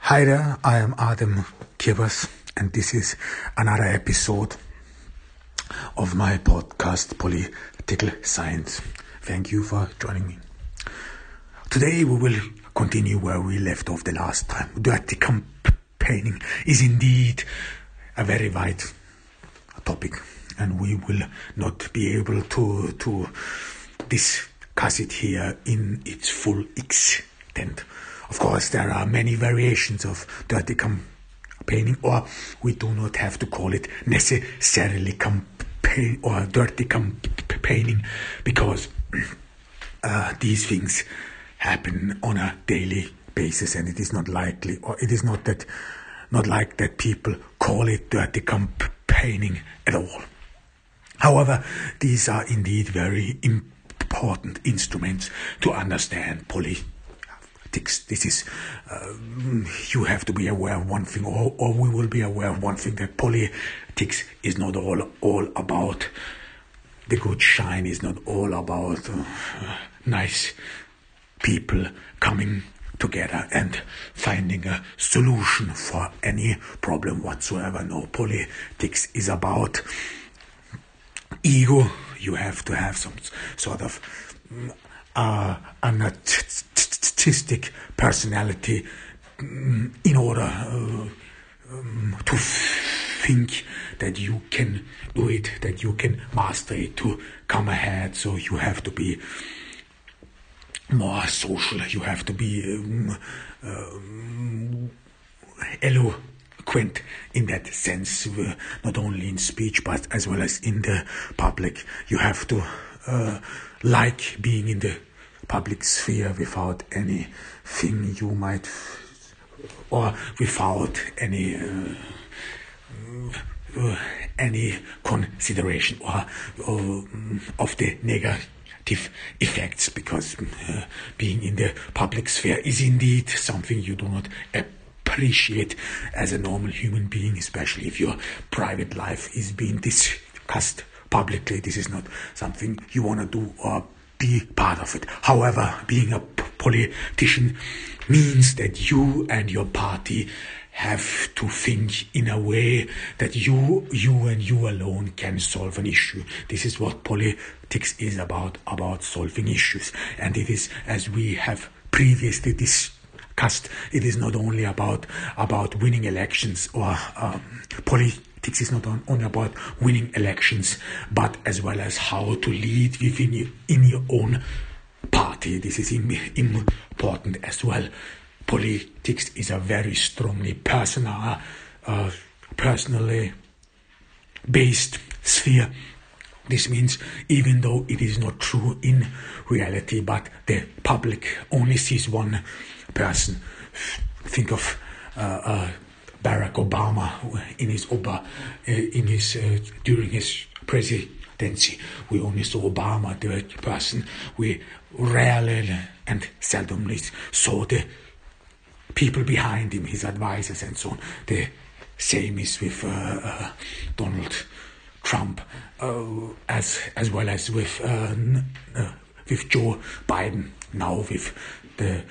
Hi there, I am Adam Kibas, and this is another episode of my podcast, Political Science. Thank you for joining me. Today we will continue where we left off the last time. Dirty campaigning is indeed a very wide topic, and we will not be able to, to discuss it here in its full extent. Of course, there are many variations of dirty campaigning, or we do not have to call it necessarily campaign or dirty campaigning because uh, these things happen on a daily basis, and it is not likely, or it is not that, not like that people call it dirty campaigning at all. However, these are indeed very important instruments to understand politics. This is, uh, you have to be aware of one thing, or, or we will be aware of one thing that politics is not all, all about the good shine, is not all about uh, nice people coming together and finding a solution for any problem whatsoever. No, politics is about ego. You have to have some sort of uh, an artistic personality mm, in order uh, um, to think that you can do it, that you can master it, to come ahead. So you have to be more social. You have to be um, um, eloquent in that sense, uh, not only in speech but as well as in the public. You have to uh, like being in the public sphere without anything you might, or without any. Uh, uh, any consideration or, um, of the negative effects because uh, being in the public sphere is indeed something you do not appreciate as a normal human being, especially if your private life is being discussed publicly. This is not something you want to do or be part of it. However, being a politician means that you and your party have to think in a way that you you and you alone can solve an issue this is what politics is about about solving issues and it is as we have previously discussed it is not only about about winning elections or um, politics politics is not only about winning elections, but as well as how to lead within you, in your own party. This is important as well. Politics is a very strongly personal, uh, personally based sphere. This means even though it is not true in reality, but the public only sees one person. Think of uh, uh, Barack Obama in his Oba, uh, in his uh, during his presidency. We only saw Obama, the person. We rarely and seldomly saw the people behind him, his advisors, and so on. The same is with uh, uh Donald Trump, uh, as as well as with uh, with Joe Biden. Now with the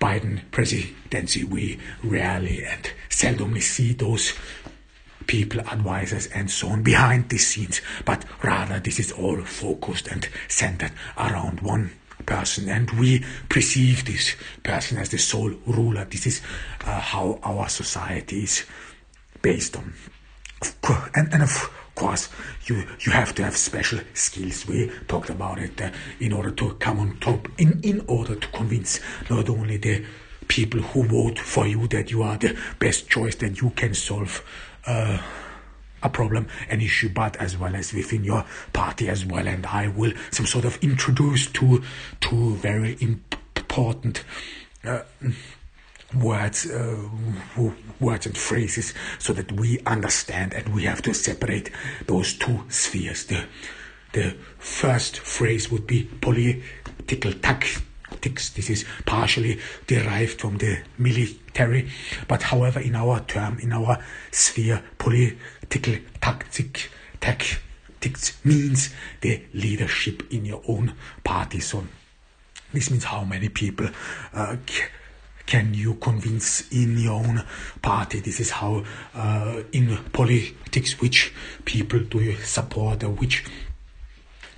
Biden presidency, we rarely and seldomly see those people, advisors, and so on behind the scenes, but rather this is all focused and centered around one person, and we perceive this person as the sole ruler. This is uh, how our society is based on. And, and of course, you, you have to have special skills. We talked about it uh, in order to come on top, in, in order to convince not only the people who vote for you that you are the best choice, that you can solve uh, a problem, an issue, but as well as within your party as well. And I will some sort of introduce two two very important uh, words, uh, words and phrases so that we understand and we have to separate those two spheres. The, the first phrase would be political tactics. This is partially derived from the military, but however, in our term, in our sphere, political tactic, tactics means the leadership in your own party. So this means how many people uh, can you convince in your own party? This is how, uh, in politics, which people do you support or which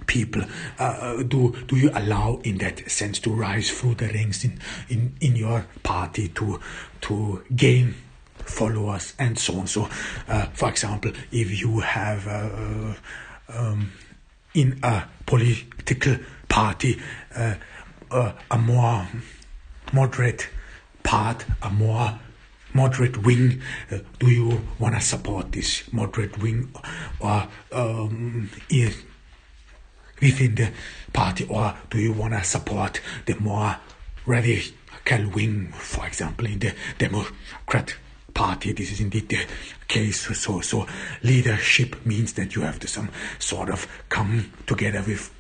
people uh, do do you allow in that sense to rise through the ranks in, in, in your party to to gain followers and so on so uh, for example if you have uh, um, in a political party uh, uh, a more moderate part, a more moderate wing? Uh, do you want to support this moderate wing or um, within the party, or do you want to support the more radical wing, for example, in the Democrat Party? This is indeed the case. So, so leadership means that you have to some sort of come together with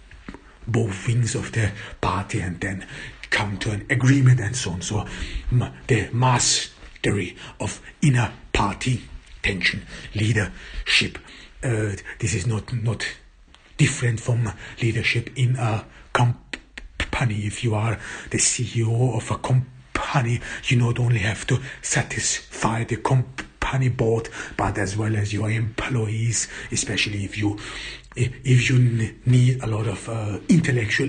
both wings of the party and then come to an agreement and so on. So the mastery of inner party tension, leadership. Uh, this is not not different from leadership in a company. If you are the CEO of a company, you not only have to satisfy the company board, but as well as your employees, especially if you if you need a lot of uh, intellectual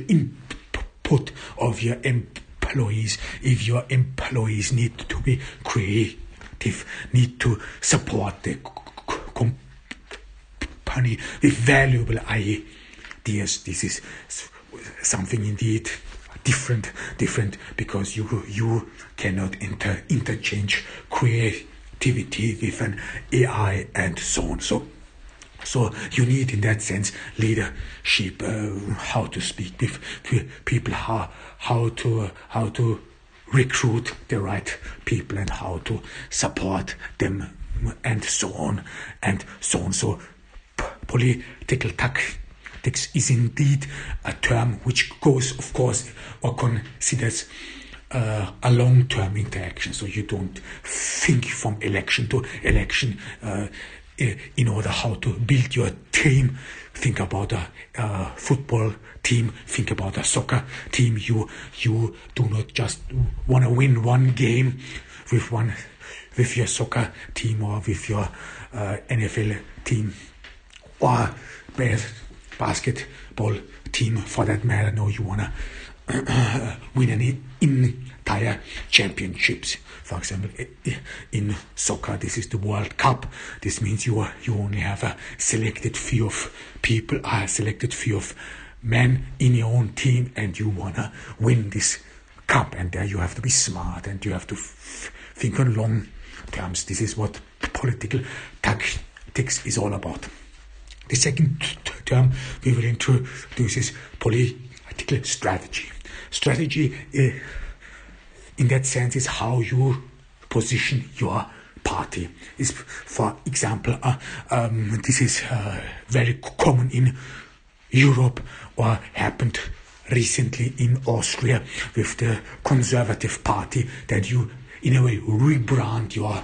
input of your employees, if your employees need to be creative, need to support the company with valuable ideas, this is something indeed different, different because you you cannot inter interchange creativity with an AI and so on. So so you need, in that sense, leadership, uh, how to speak with people, how how to uh, how to recruit the right people, and how to support them, and so on and so on. So political tactics is indeed a term which goes, of course, or considers. Uh, a long-term interaction, so you don't think from election to election. Uh, in order how to build your team. Think about a, a, football team. Think about a soccer team. You you do not just want to win one game with one with your soccer team or with your uh, NFL team or basketball team for that matter. No, you want to win an entire championships for example, in soccer, this is the World Cup. This means you are, you only have a selected few of people, a selected few of men in your own team, and you wanna win this cup. And there you have to be smart, and you have to f- think on long terms. This is what political tactics is all about. The second term we will introduce is political strategy. Strategy. Uh, in that sense is how you position your party. Is for example, uh, um, this is uh, very common in Europe or happened recently in Austria with the Conservative Party that you, in a way, rebrand your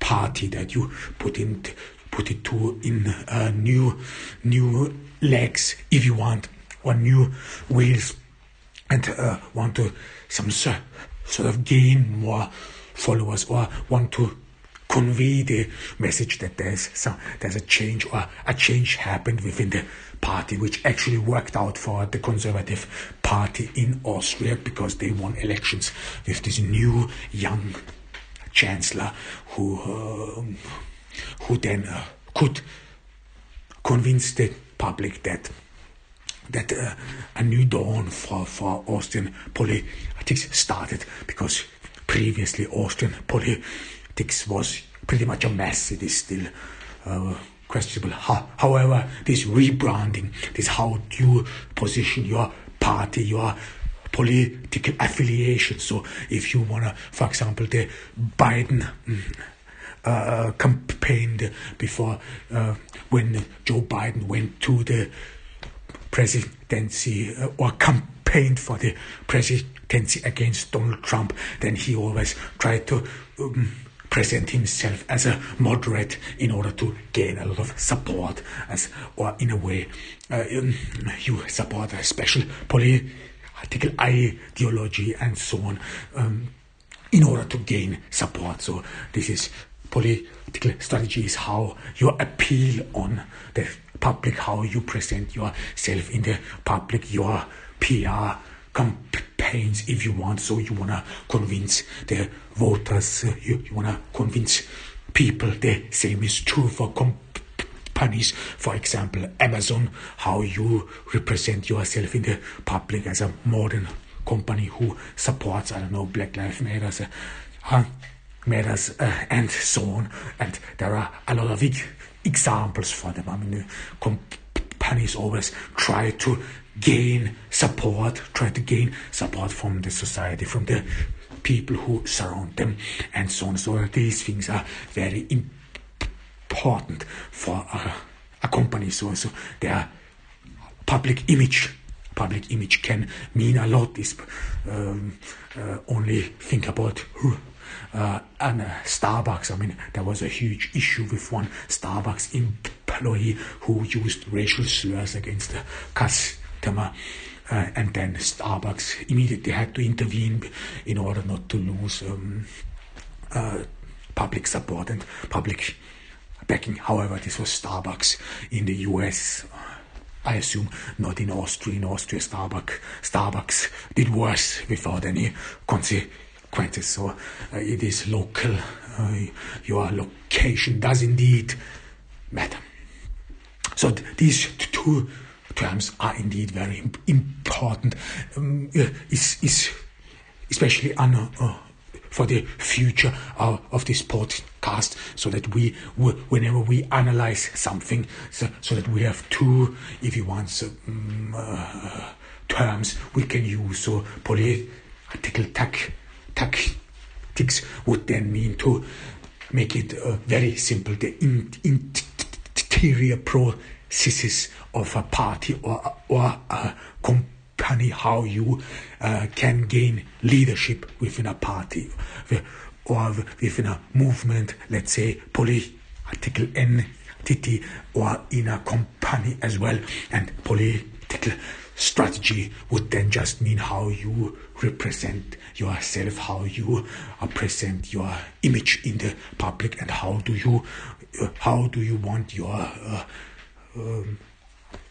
party that you put in put it to in uh, new new legs if you want or new wheels and uh, want to some sort of gain more followers or want to convey the message that there's some there's a change or a change happened within the party which actually worked out for the conservative party in Austria because they won elections with this new young chancellor who uh, who then uh, could convince the public that that uh, a new dawn for, for Austrian politics started because previously Austrian politics was pretty much a mess. It is still uh, questionable. however, this rebranding, this how you position your party, your political affiliation. So if you wanna, for example, the Biden. Mm, uh, campaigned before uh, when Joe Biden went to the presidency uh, or campaigned for the presidency against Donald Trump, then he always tried to um, present himself as a moderate in order to gain a lot of support, as or in a way uh, um, you support a special political ideology and so on. Um, in order to gain support. So this is political strategy is how you appeal on the public, how you present yourself in the public, your PR campaigns if you want. So you want to convince the voters, uh, you, you want to convince people the same is true for companies. For example, Amazon, how you represent yourself in the public as a modern company who supports, I don't know, Black Lives Matter. Uh, matters uh, and so on. And there are a lot of examples for them. I mean, companies always try to gain support, try to gain support from the society, from the people who surround them, and so on. So these things are very important for a, a company. So, so their public image public image can mean a lot. Is um, uh, only think about uh, and uh, Starbucks. I mean, there was a huge issue with one Starbucks employee who used racial slurs against the customer. Uh, and then Starbucks immediately had to intervene in order not to lose um, uh, public support and public backing. However, this was Starbucks in the US. I assume not in Austria. In Austria, Starbucks, Starbucks did worse without any consequences consequences. So uh, it is local. Uh, your location does indeed matter. So th- these two terms are indeed very imp- important. Um, uh, is is especially on, uh, for the future of, of this podcast, so that we, whenever we analyze something, so, so that we have two, if you want, um, uh, terms we can use. So political tech tactics would then mean to make it uh, very simple the in, interior processes of a party or, or a company, how you uh, can gain leadership within a party or within a movement, let's say political entity or in a company as well, and political strategy would then just mean how you represent yourself, how you uh, present your image in the public, and how do you uh, how do you want your uh, um,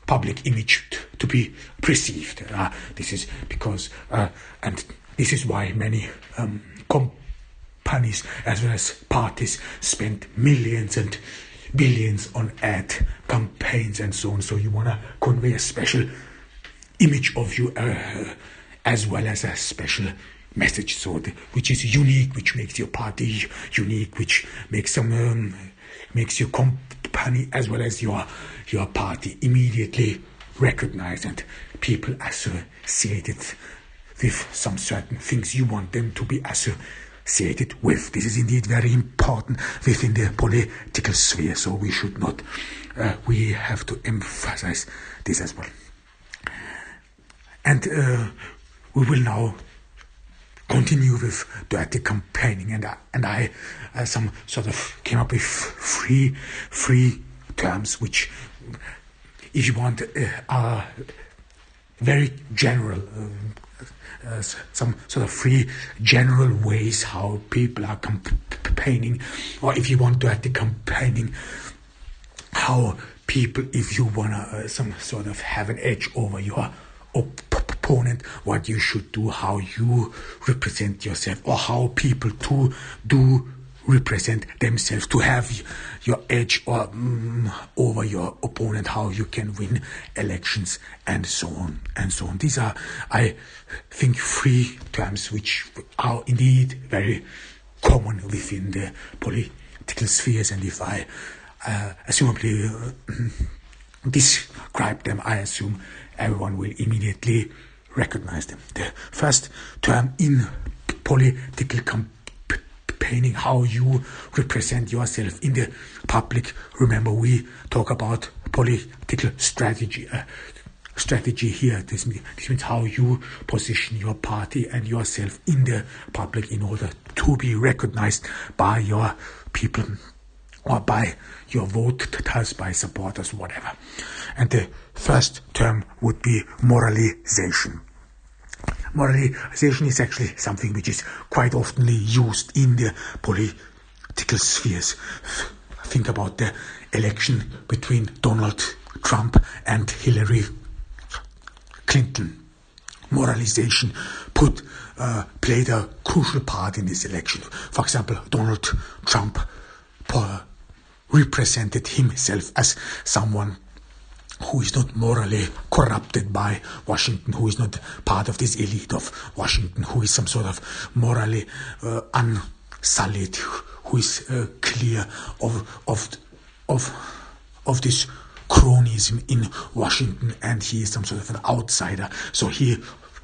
public image t- to be perceived. Uh, this is because, uh, and this is why many um, companies as well as parties spend millions and billions on ad campaigns and so on. So you want to convey a special image of you uh, as well as a special message the, which is unique which makes your party unique which makes some um, makes your company as well as your your party immediately recognized and people associated with some certain things. You want them to be associated with. This is indeed very important within the political sphere so we should not uh, we have to emphasize this as well and uh, we will now continue with dirty campaigning. And and I uh, some sort of came up with three three terms which, if you want, uh, are very general. Uh, uh, some sort of three general ways how people are campaigning, or if you want to dirty campaigning, how people, if you wanna uh, some sort of have an edge over your opponent, what you should do, how you represent yourself, or how people to do represent themselves to have your edge or um, over your opponent how you can win elections and so on and so on. These are i think three terms which are indeed very common within the political spheres and if i uh, assumably uh, describe them i assume everyone will immediately recognize them. The first term in political campaigning, how you represent yourself in the public. Remember, we talk about political strategy. Uh, strategy here. This, this means how you position your party and yourself in the public in order to be recognized by your people or by your voters, by supporters, whatever. And the first term would be moralization. Moralization is actually something which is quite often used in the political spheres. Think about the election between Donald Trump and Hillary Clinton. Moralization put uh, played a crucial part in this election. For example, Donald Trump uh, represented himself as someone who is not morally corrupted by Washington, who is not part of this elite of Washington, who is some sort of morally uh, unsullied, who is uh, clear of of of of this cronyism in Washington, and he is some sort of an outsider. So he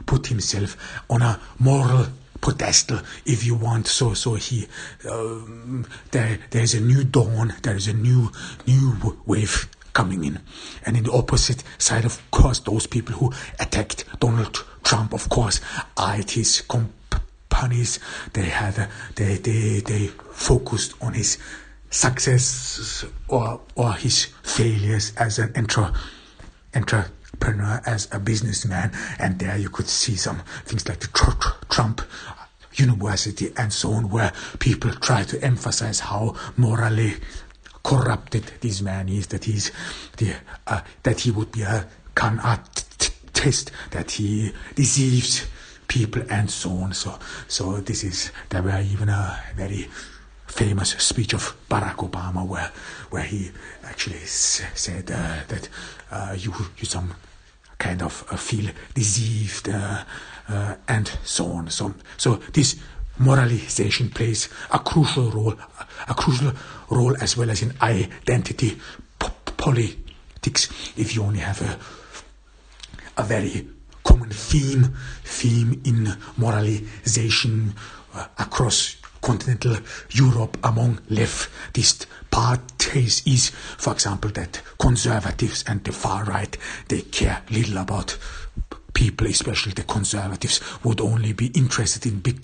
put himself on a moral pedestal, if you want. So, so he, um, there, there's a new dawn. There is a new, new wave coming in. And in the opposite side, of course, those people who attacked Donald Trump, of course, eyed his companies. They had, uh, they, they, they focused on his success or, or his failures as an entre, entrepreneur, as a businessman. And there you could see some things like the Trump University and so on, where people try to emphasize how morally corrupted this man is, that he's the, uh, that he would be a con artist, that he deceives people and so on. So, so this is there were even a very famous speech of Barack Obama where where he actually said uh, that uh, you you some kind of uh, feel deceived uh, uh, and so on. So so this moralization plays a crucial role, a crucial role as well as in identity politics. If you only have a a very common theme theme in moralization uh, across continental Europe among leftist parties is, for example, that conservatives and the far right they care little about people, especially the conservatives, would only be interested in big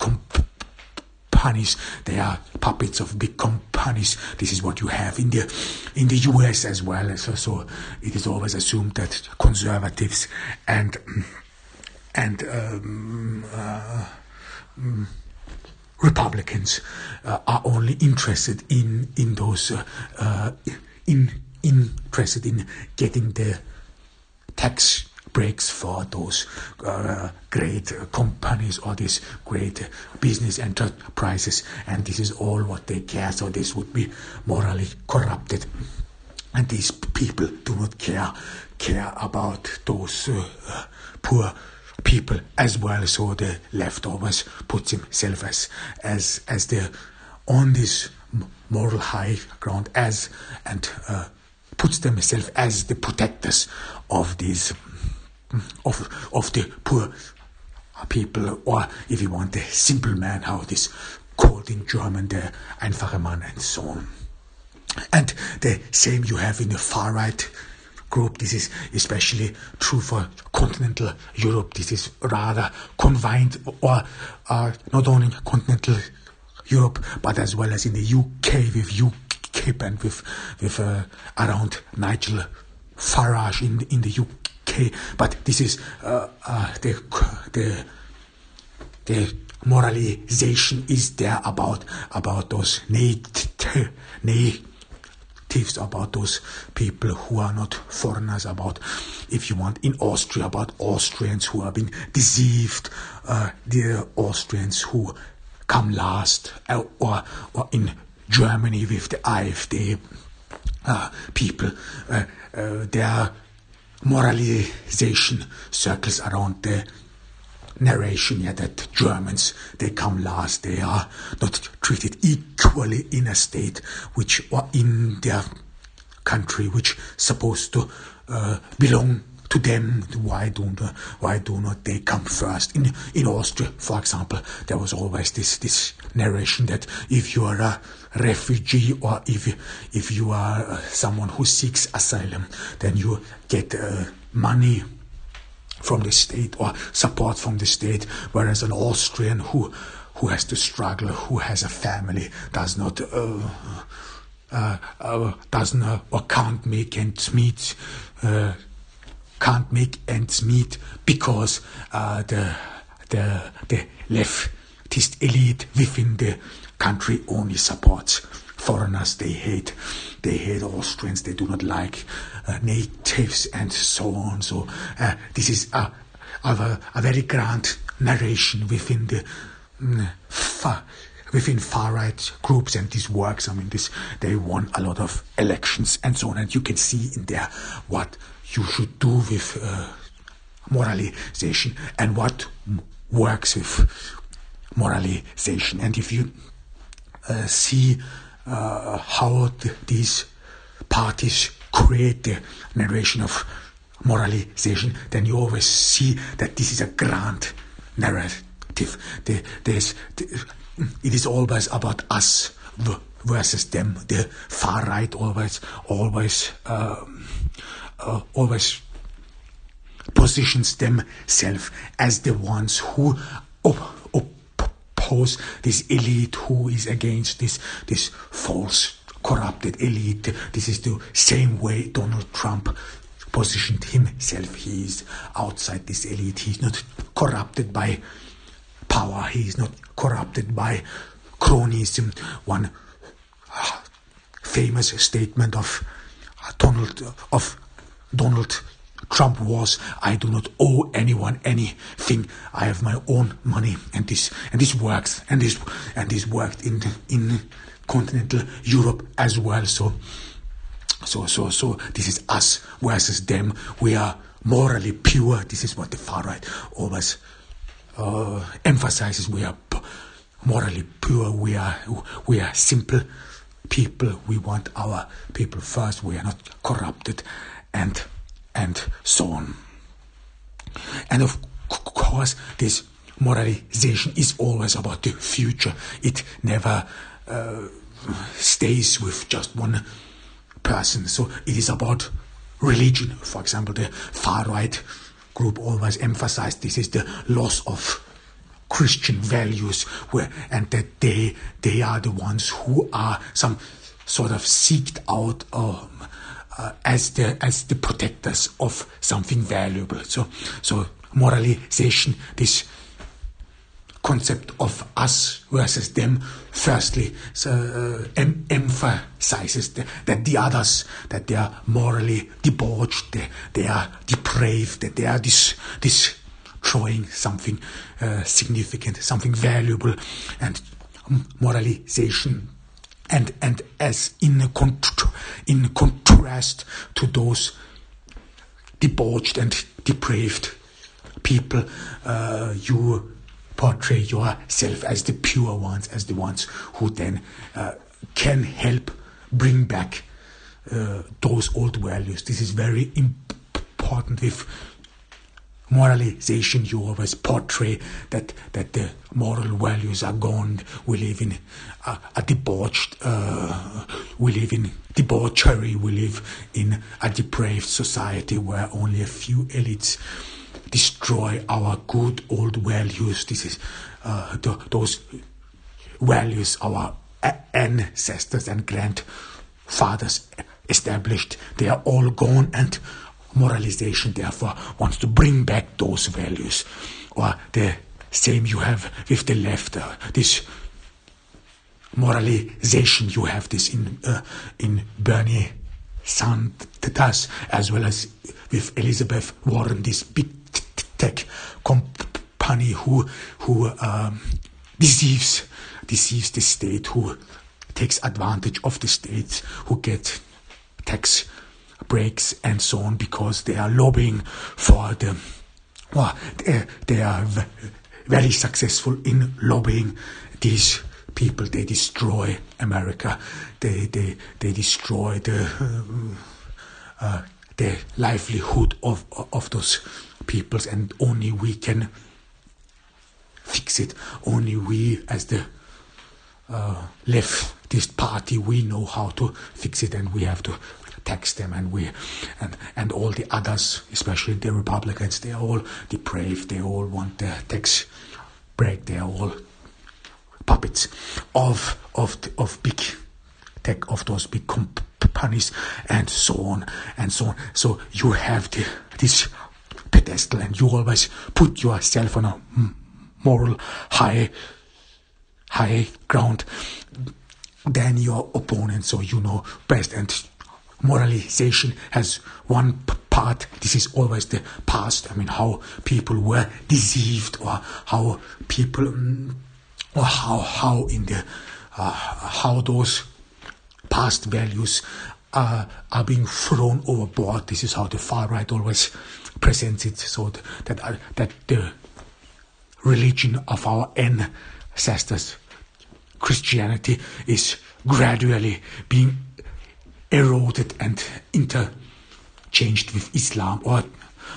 companies. They are puppets of big companies. This is what you have in the in the U.S. as well. So, so it is always assumed that conservatives and and um, uh, mm, Republicans uh, are only interested in in those uh, uh, in interested in getting the tax breaks for those uh, great companies or these great business enterprises, and this is all what they care. So this would be morally corrupted, and these people do not care care about those uh, poor people as well. So the leftovers puts himself as as as the on this moral high ground as and uh, puts themselves as the protectors of these of of the poor people, or if you want the simple man, how it is called in German, the einfache Mann, and so on. And the same you have in the far right group. This is especially true for continental Europe. This is rather confined, or uh, not only in continental Europe, but as well as in the UK with UKIP and with with uh, around Nigel Farage in in the UK. But this is uh, uh, the the the moralization is there about about those native, native tips about those people who are not foreigners, about, if you want, in Austria, about Austrians who have been deceived, uh, the Austrians who come last, uh, or, or in Germany with the AfD uh, people, uh, uh, their moralization circles around the narration yeah, that Germans they come last, they are not treated equally in a state which or in their country which supposed to uh, belong to them, why don't why do not they come first? In in Austria, for example, there was always this this narration that if you are a refugee or if if you are someone who seeks asylum, then you get uh, money from the state or support from the state, whereas an Austrian who who has to struggle, who has a family, does not uh, uh, uh, doesn't uh, or can't make ends meet, uh, can't make ends meet because uh, the the the leftist elite within the country only supports foreigners. They hate they hate Austrians. They do not like uh, natives and so on. So uh, this is a, a, a very grand narration within the mm, far, within far right groups and these works. I mean, this they won a lot of elections and so on, and you can see in there what you should do with uh, moralization and what works with moralization. And if you uh, see uh, how the, these parties create the narration of moralization, then you always see that this is a grand narrative the, the, it is always about us versus them. The far right always, always, um, uh, always positions themselves as the ones who op- oppose this elite, who is against this this false corrupted elite. This is the same way Donald Trump positioned himself. He is outside this elite. He's not corrupted by power. He is not corrupted by cronyism. One uh, famous statement of uh, Donald of Donald Trump was, "I do not owe anyone anything. I have my own money, and this and this works, and this and this worked in in continental Europe as well. So, so so so this is us versus them. We are morally pure. This is what the far right always uh, emphasizes we are morally pure, we are, we are simple people, we want our people first, we are not corrupted, and, and so on. And of course, this moralization is always about the future. It never uh, stays with just one person. So it is about religion. For example, the far right group always emphasized this is the loss of Christian values, where and that they they are the ones who are some sort of seeked out um, uh, as the as the protectors of something valuable. So so moralization, this concept of us versus them firstly so, uh, em- emphasizes the, that the others that they are morally debauched they, they are depraved that they are this this destroying something uh, significant something valuable and moralization and and as in cont- in contrast to those debauched and depraved people uh, you portray yourself as the pure ones, as the ones who then uh, can help bring back uh, those old values. This is very important with moralization you always portray that that the moral values are gone we live in a, a debauched uh, we live in debauchery we live in a depraved society where only a few elites destroy our good old values. This is uh, those values our ancestors and grandfathers established. They are all gone, and moralization therefore wants to bring back those values. Or the same you have with the left. Uh, this moralization you have this in uh, in Bernie Sanders as well as with Elizabeth Warren. This big tech company who who um, deceives deceives the state, who takes advantage of the state, who get tax breaks and so on because they are lobbying for the well, they, they are very successful in lobbying these people. They destroy America. They they they destroy the uh, uh, the livelihood of, of those peoples, and only we can fix it. Only we, as the uh, leftist party, we know how to fix it, and we have to tax them, and we and and all the others, especially the Republicans, they are all depraved. They all want the tax break. They are all puppets of of of big tech, of those big companies, and so on and so on. So you have the, this pedestal, and you always put yourself on a moral high high ground than your opponent. So you know best. And moralization has one part. This is always the past. I mean, how people were deceived, or how people, mm, or how how in the uh, how those past values uh, are being thrown overboard. This is how the far right always presents it. So that uh, that the religion of our ancestors, Christianity, is gradually being eroded and interchanged with Islam or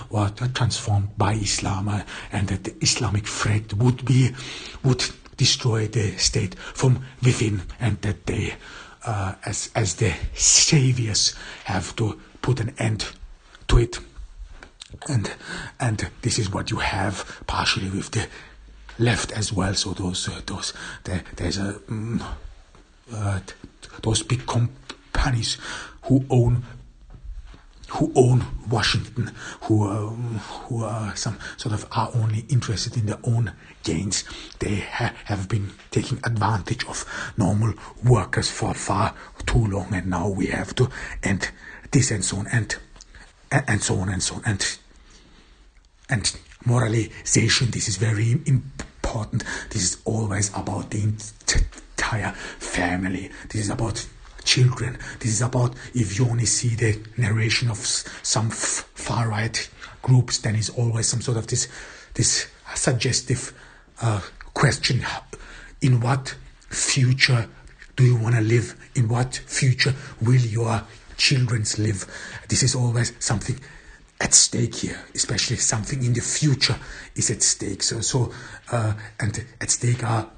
or transformed by Islam uh, and that the Islamic threat would be would destroy the state from within and that they uh, as as the saviors have to put an end to it and and this is what you have partially with the left as well. So those uh, those there, there's a um, uh, those big companies who own who own Washington, who um, who are some sort of are only interested in their own gains. They ha- have been taking advantage of normal workers for far too long, and now we have to end this and so on and and so on and so on and and moralization. This is very important. This is always about the entire family. This is about children. This is about if you only see the narration of some far right groups, then it's always some sort of this this suggestive uh, question: In what future do you want to live? In what future will your children live? This is always something at stake here, especially something in the future is at stake. So, so, uh, and at stake are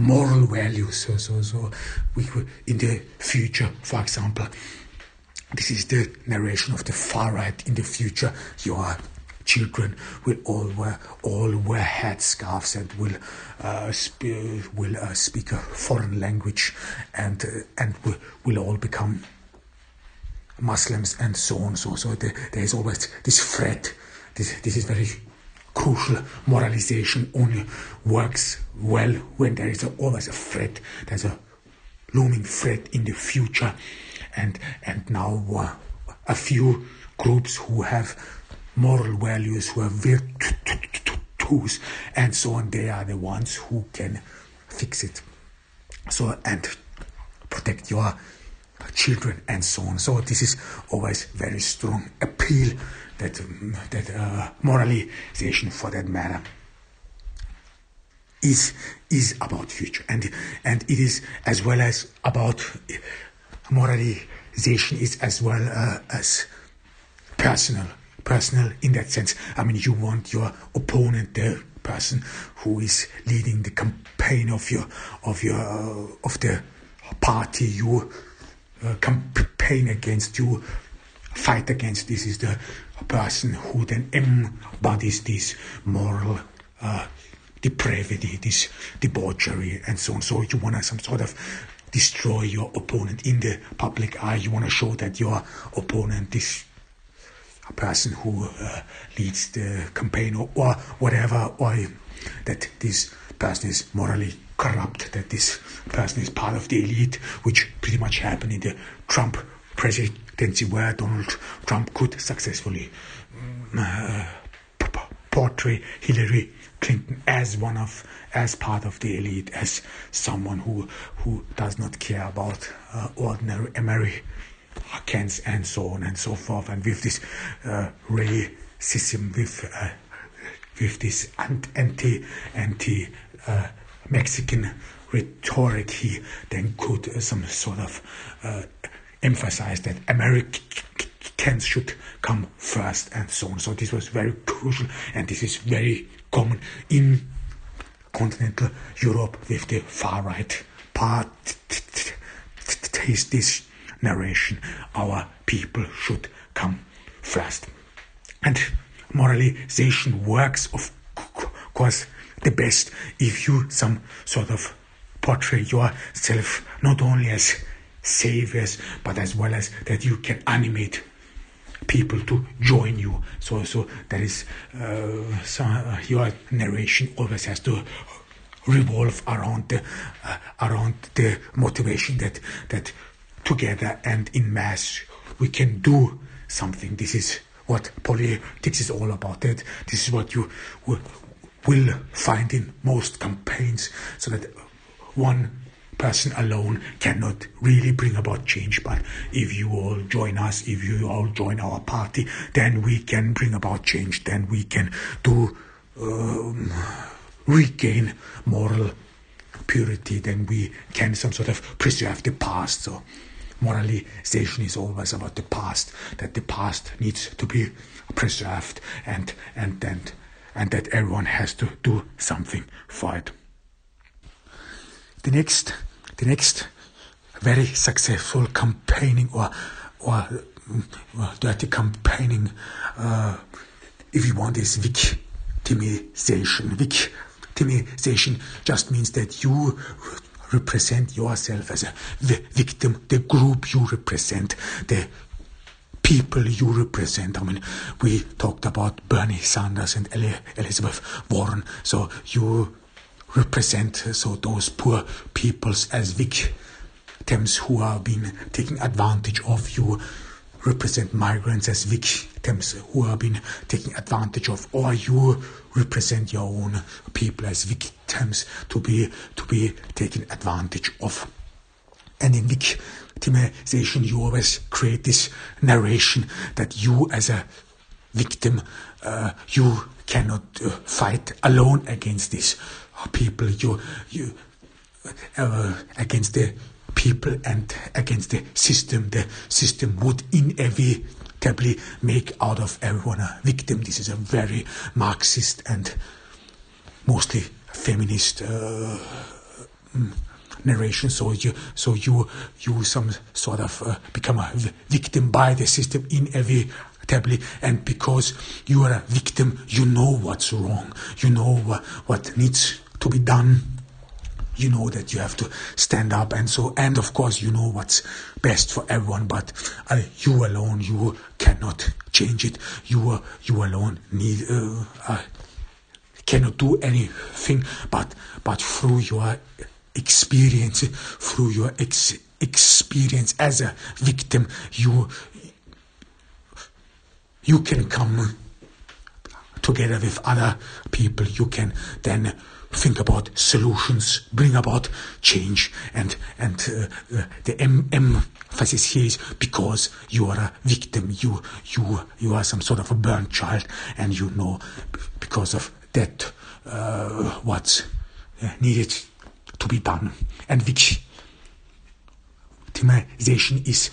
moral values. So, so, so, we in the future, for example, this is the narration of the far right. In the future, your children will all wear all wear headscarves and will uh, sp- will uh, speak a foreign language and uh, and will, will all become Muslims and so on. So, so the, there is always this threat. This, this is very crucial. Moralization only works well when there is a, always a threat. There's a looming threat in the future, and and now uh, a few groups who have moral values, who have virtues, and so on. They are the ones who can fix it. So and protect your children and so on. So this is always very strong appeal that um, that uh, moralization, for that matter, is is about future and and it is as well as about moralization is as well uh, as personal personal in that sense. I mean, you want your opponent, the person who is leading the campaign of your of your uh, of the party you uh, campaign against you, fight against this is the person who then embodies this moral uh, depravity, this debauchery, and so on. So you want to some sort of destroy your opponent in the public eye. You want to show that your opponent is a person who uh, leads the campaign or, or whatever, or that this person is morally corrupt, that this person is part of the elite, which pretty much happened in the Trump presidency, where Donald Trump could successfully uh, portray Hillary Clinton as one of, as part of the elite, as someone who who does not care about uh, ordinary Americans and so on and so forth, and with this uh, racism, with uh, with this anti anti uh, Mexican rhetoric, he then could uh, some sort of uh, emphasize that Americans should come first and so on. So this was very crucial and this is very common in continental Europe with the far right part taste this narration. Our people should come first. And moralization works, of course, the best if you some sort of portray yourself not only as saviors, but as well as that you can animate people to join you. So, so that is uh, so, uh, your narration always has to revolve around the uh, around the motivation that that together and in mass we can do something. This is what politics is all about. That this is what you will find in most campaigns, so that one person alone cannot really bring about change. But if you all join us, if you all join our party, then we can bring about change. Then we can do um, regain moral purity. Then we can some sort of preserve the past. So moralization is always about the past. That the past needs to be preserved, and and and and that everyone has to do something for it. The next the next very successful campaigning or or, or dirty campaigning, uh, if you want, is victimization. Victimization just means that you represent yourself as a victim, the group you represent, the people you represent. I mean, we talked about Bernie Sanders and Elizabeth Warren, so you represent so those poor peoples as victims who have been taking advantage of. You represent migrants as victims who have been taking advantage of, or you represent your own people as victims to be to be taken advantage of. And in victimization, you always create this narration that you, as a victim, uh, you cannot uh, fight alone against this people, you, you uh, against the people and against the system. The system would inevitably make out of everyone a victim. This is a very Marxist and mostly feminist uh, mm, narration. So you, so you, you some sort of uh, become a victim by the system inevitably, and because you are a victim, you know what's wrong. You know what, what needs to be done. You know that you have to stand up and so and of course you know what's best for everyone but uh, you alone you cannot change it. You uh, you alone need uh, uh, cannot do anything but but through your experience through your ex- experience as a victim you you can come together with other people. You can then think about solutions, bring about change, and and uh, uh, the em- emphasis here is because you are a victim, you you you are some sort of a burnt child, and you know because of that uh, what's uh, needed to be done, and victimization is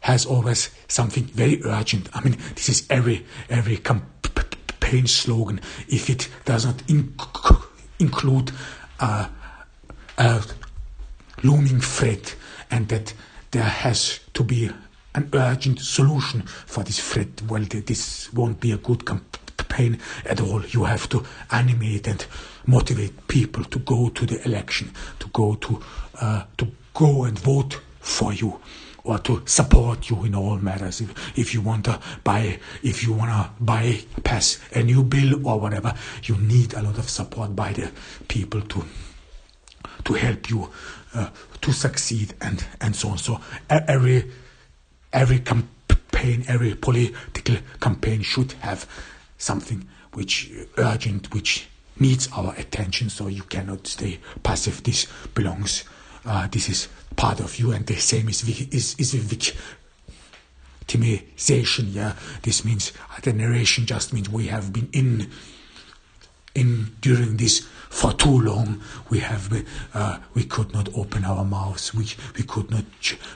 has always something very urgent. I mean, this is every every campaign slogan. If it does not inc- include a, a looming threat and that there has to be an urgent solution for this threat. Well, this won't be a good campaign at all. You have to animate and motivate people to go to the election, to go to uh, to go and vote for you or to support you in all matters. If, if you want to buy, if you want to buy, pass a new bill or whatever, you need a lot of support by the people to to help you uh, to succeed and and so on. So every every campaign, every political campaign should have something which urgent, which needs our attention. So you cannot stay passive. This belongs. Uh, this is part of you, and the same is is is victimization. Yeah, this means the narration just means we have been in in during this for too long. We have uh, we could not open our mouths. We we could not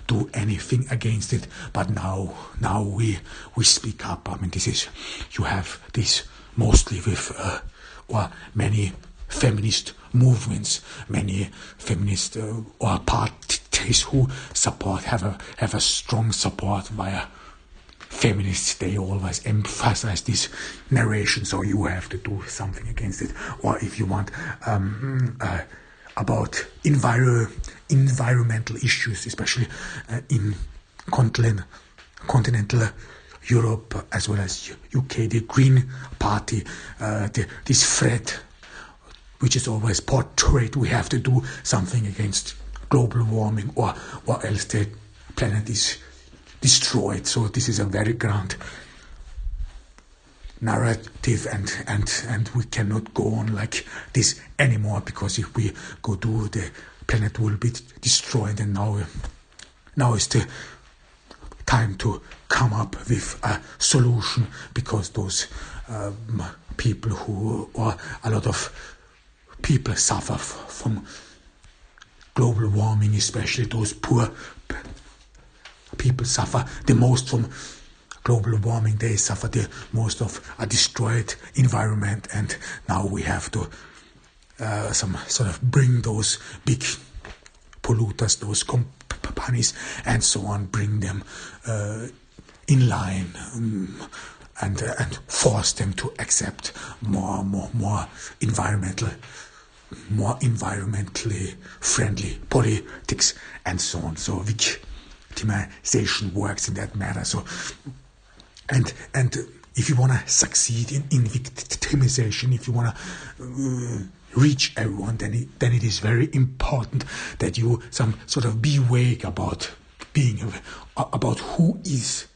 do anything against it. But now now we we speak up. I mean this is you have this mostly with uh, or many feminist movements. Many feminist uh, or who support have a have a strong support via feminists. They always emphasize this narration so you have to do something against it. Or if you want um, uh, about enviro- environmental issues especially uh, in continent, continental Europe as well as UK the Green Party uh, the, this threat which is always portrayed we have to do something against global warming or or else the planet is destroyed. So this is a very grand narrative and and and we cannot go on like this anymore because if we go do the planet will be destroyed and now now is the time to come up with a solution because those um, people who or a lot of people suffer from global warming especially those poor people suffer the most from global warming. They suffer the most of a destroyed environment, and now we have to uh, some sort of bring those big polluters, those companies, and so on, bring them uh, in line. Um, and, uh, and force them to accept more, more, more environmental, more environmentally friendly politics and so on. So, victimization works in that matter. So, and and if you want to succeed in, in victimization, if you want to uh, reach everyone, then it, then it is very important that you some sort of be awake about being about who is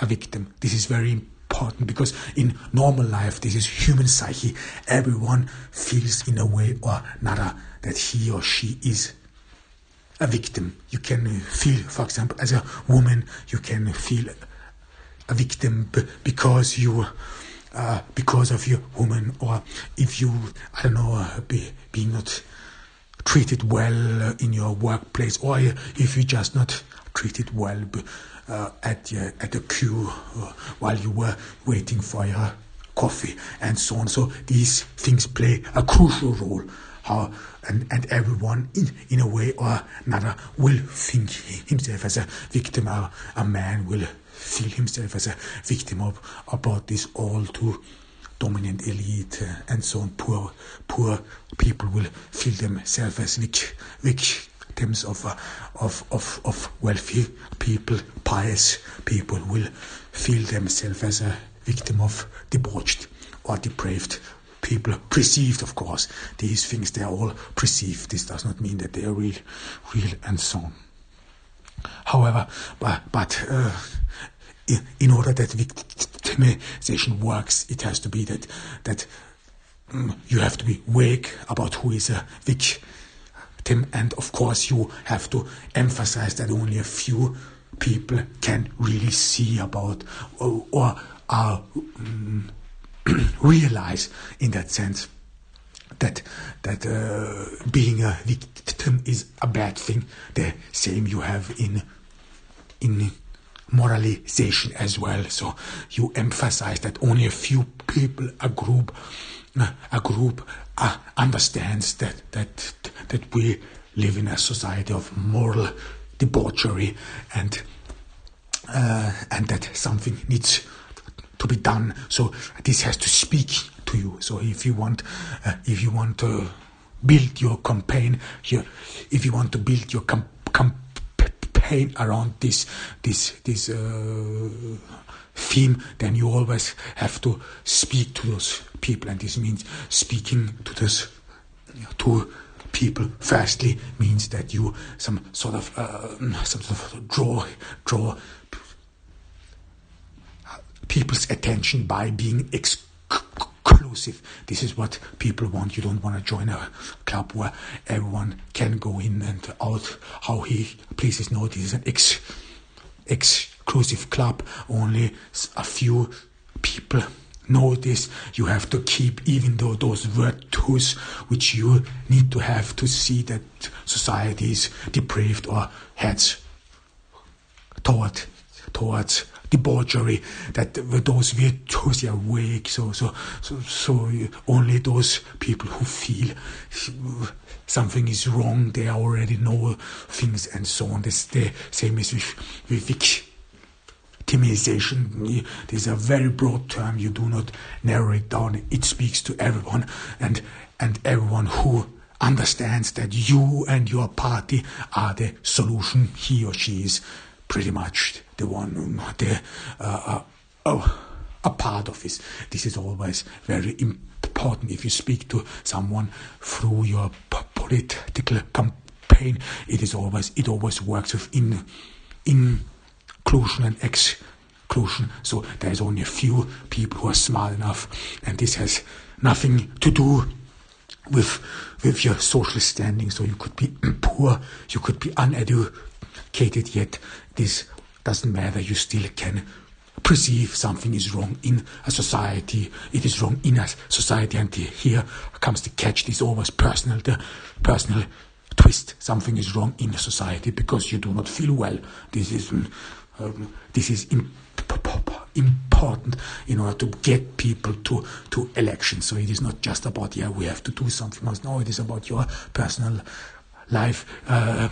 a victim. This is very important because in normal life, this is human psyche. Everyone feels in a way or another that he or she is a victim. You can feel, for example, as a woman, you can feel a victim because you, uh, because of your woman, or if you, I don't know, uh, be, being not treated well in your workplace, or if you just not treated well uh, at your, at the queue uh, while you were waiting for your coffee and so on. So these things play a crucial role how and, and everyone in, in a way or another will think himself as a victim or a man will feel himself as a victim of about this all too dominant elite uh, and so on poor poor people will feel themselves as vic, victims of, uh, of of of wealthy people pious people will feel themselves as a victim of debauched or depraved people perceived, of course. These things, they are all perceived. This does not mean that they are real, real and so on. However, but, but uh, in, order that victimization works, it has to be that, that um, you have to be vague about who is a victim, and of course, you have to emphasize that only a few people can really see about or, or are um, realize in that sense that that uh, being a victim is a bad thing. The same you have in in moralization as well. So you emphasize that only a few people, a group, uh, a group uh, understands that that that we live in a society of moral debauchery and uh, and that something needs to be done. So this has to speak to you. So if you want, uh, if you want to build your campaign, if you want to build your com- campaign around this this this uh, theme, then you always have to speak to those people, and this means speaking to those to people firstly means that you some sort of uh, some sort of draw draw people's attention by being exclusive. This is what people want. You don't want to join a club where everyone can go in and out how he pleases. No, this is an ex exclusive club. Only a few people know this. You have to keep even though those virtues which you need to have to see that society is depraved or heads toward towards debauchery that those virtues are weak so so so so only those people who feel something is wrong they already know things and so on this the same as with with victimization this is a very broad term you do not narrow it down it speaks to everyone and and everyone who understands that you and your party are the solution he or she is pretty much the one, the, uh, uh, a part of this. This is always very important if you speak to someone through your political campaign. It is always, it always works with in, inclusion and exclusion. So there's only a few people who are smart enough, and this has nothing to do with with your social standing. So you could be poor, you could be uneducated, yet this doesn't matter. You still can perceive something is wrong in a society. It is wrong in a society, and here comes the catch. This always personal, the personal twist. Something is wrong in a society because you do not feel well. This is um, this is important in order to get people to to elections. So it is not just about yeah we have to do something else. No, it is about your personal life. Uh,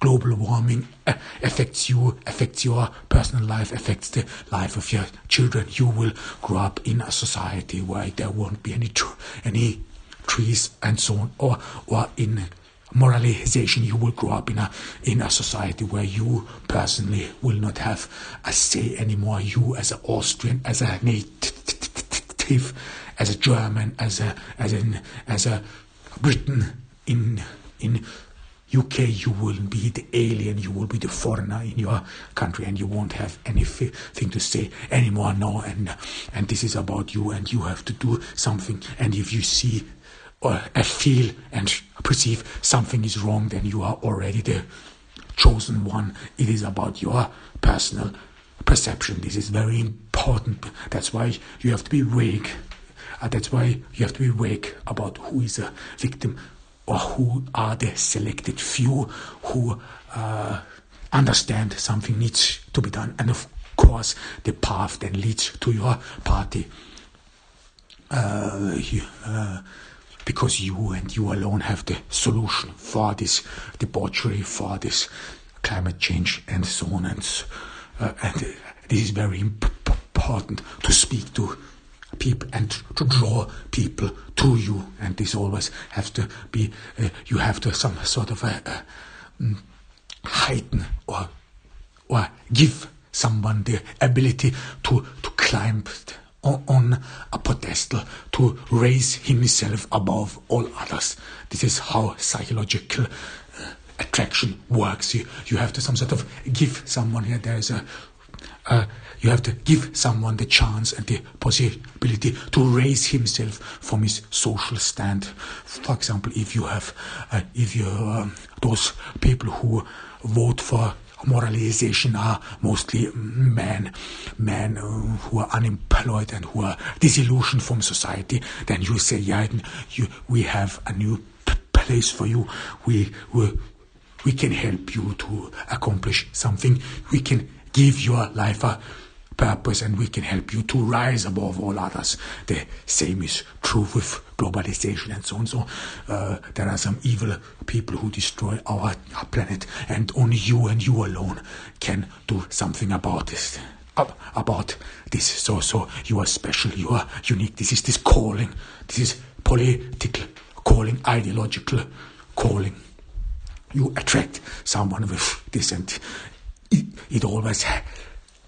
global warming uh, affects you, affects your personal life, affects the life of your children. You will grow up in a society where there won't be any tr- any trees and so on, or or in moralization. You will grow up in a in a society where you personally will not have a say anymore. You as an Austrian, as a native, as a German, as a as an as a Briton in in UK, you will be the alien, you will be the foreigner in your country, and you won't have anything to say anymore. No, and and this is about you, and you have to do something. And if you see or uh, feel and perceive something is wrong, then you are already the chosen one. It is about your personal perception. This is very important. That's why you have to be awake. Uh, that's why you have to be awake about who is a victim or who are the selected few who uh, understand something needs to be done. And of course, the path then leads to your party. Uh, uh, because you and you alone have the solution for this debauchery, for this climate change, and so on. And, uh, and this is very important to speak to people and to draw people to you. And this always has to be, uh, you have to some sort of a, a um, heighten or or give someone the ability to to climb on a pedestal to raise himself above all others. This is how psychological uh, attraction works. You, you have to some sort of give someone here. There is a uh, you have to give someone the chance and the possibility to raise himself from his social stand. For example, if you have, uh, if you um, those people who vote for moralization are mostly men, men who are unemployed and who are disillusioned from society, then you say, yeah, you, we have a new place for you. We, we, we can help you to accomplish something. We can give your life a purpose and we can help you to rise above all others. The same is true with globalization and so on. So uh, there are some evil people who destroy our, our planet, and only you and you alone can do something about this. About this, so so you are special, you are unique. This is this calling, this is political calling, ideological calling. You attract someone with this, and it, it always